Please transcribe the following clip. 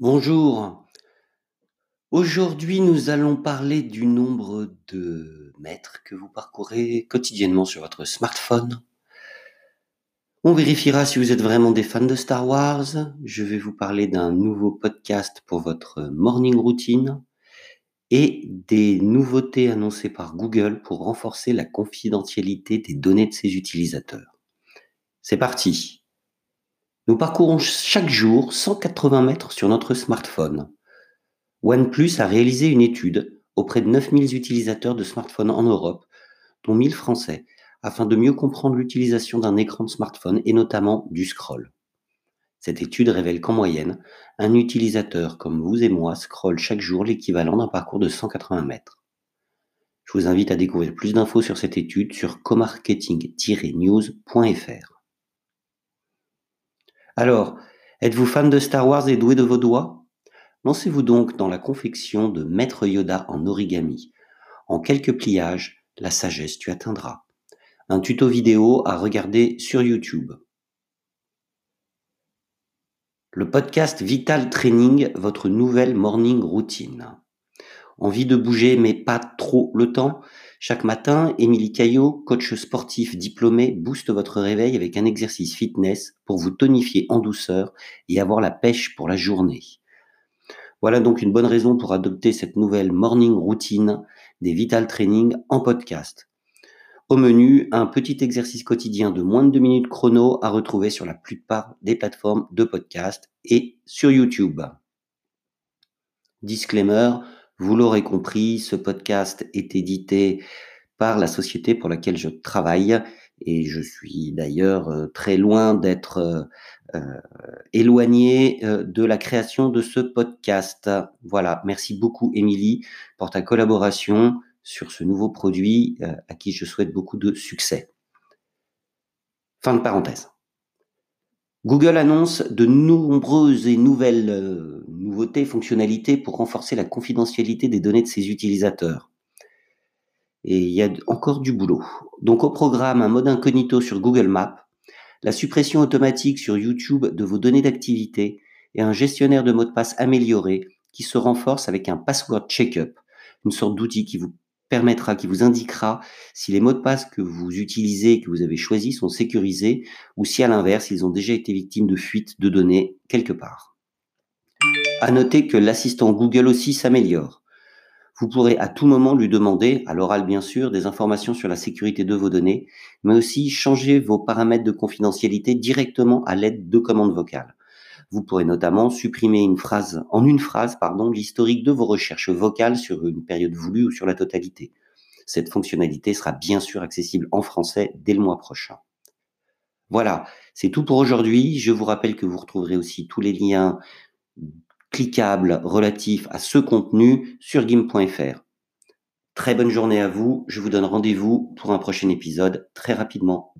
Bonjour. Aujourd'hui, nous allons parler du nombre de mètres que vous parcourez quotidiennement sur votre smartphone. On vérifiera si vous êtes vraiment des fans de Star Wars. Je vais vous parler d'un nouveau podcast pour votre morning routine et des nouveautés annoncées par Google pour renforcer la confidentialité des données de ses utilisateurs. C'est parti. Nous parcourons chaque jour 180 mètres sur notre smartphone. OnePlus a réalisé une étude auprès de 9000 utilisateurs de smartphones en Europe, dont 1000 Français, afin de mieux comprendre l'utilisation d'un écran de smartphone et notamment du scroll. Cette étude révèle qu'en moyenne, un utilisateur comme vous et moi scrolle chaque jour l'équivalent d'un parcours de 180 mètres. Je vous invite à découvrir plus d'infos sur cette étude sur comarketing-news.fr. Alors, êtes-vous fan de Star Wars et doué de vos doigts? Lancez-vous donc dans la confection de Maître Yoda en origami. En quelques pliages, la sagesse tu atteindras. Un tuto vidéo à regarder sur YouTube. Le podcast Vital Training, votre nouvelle morning routine. Envie de bouger mais pas trop le temps? Chaque matin, Émilie Caillot, coach sportif diplômé, booste votre réveil avec un exercice fitness pour vous tonifier en douceur et avoir la pêche pour la journée. Voilà donc une bonne raison pour adopter cette nouvelle morning routine des Vital Training en podcast. Au menu, un petit exercice quotidien de moins de deux minutes chrono à retrouver sur la plupart des plateformes de podcast et sur YouTube. Disclaimer, vous l'aurez compris, ce podcast est édité par la société pour laquelle je travaille et je suis d'ailleurs euh, très loin d'être euh, euh, éloigné de la création de ce podcast. Voilà, merci beaucoup Émilie pour ta collaboration sur ce nouveau produit à qui je souhaite beaucoup de succès. Fin de parenthèse. Google annonce de nombreuses et nouvelles fonctionnalités pour renforcer la confidentialité des données de ses utilisateurs. Et il y a encore du boulot. Donc au programme, un mode incognito sur Google Maps, la suppression automatique sur YouTube de vos données d'activité et un gestionnaire de mots de passe amélioré qui se renforce avec un password checkup, une sorte d'outil qui vous permettra, qui vous indiquera si les mots de passe que vous utilisez, que vous avez choisis sont sécurisés ou si à l'inverse, ils ont déjà été victimes de fuites de données quelque part. À noter que l'assistant Google aussi s'améliore. Vous pourrez à tout moment lui demander, à l'oral bien sûr, des informations sur la sécurité de vos données, mais aussi changer vos paramètres de confidentialité directement à l'aide de commandes vocales. Vous pourrez notamment supprimer une phrase, en une phrase, pardon, l'historique de vos recherches vocales sur une période voulue ou sur la totalité. Cette fonctionnalité sera bien sûr accessible en français dès le mois prochain. Voilà, c'est tout pour aujourd'hui. Je vous rappelle que vous retrouverez aussi tous les liens cliquables relatifs à ce contenu sur gim.fr. Très bonne journée à vous. Je vous donne rendez-vous pour un prochain épisode très rapidement.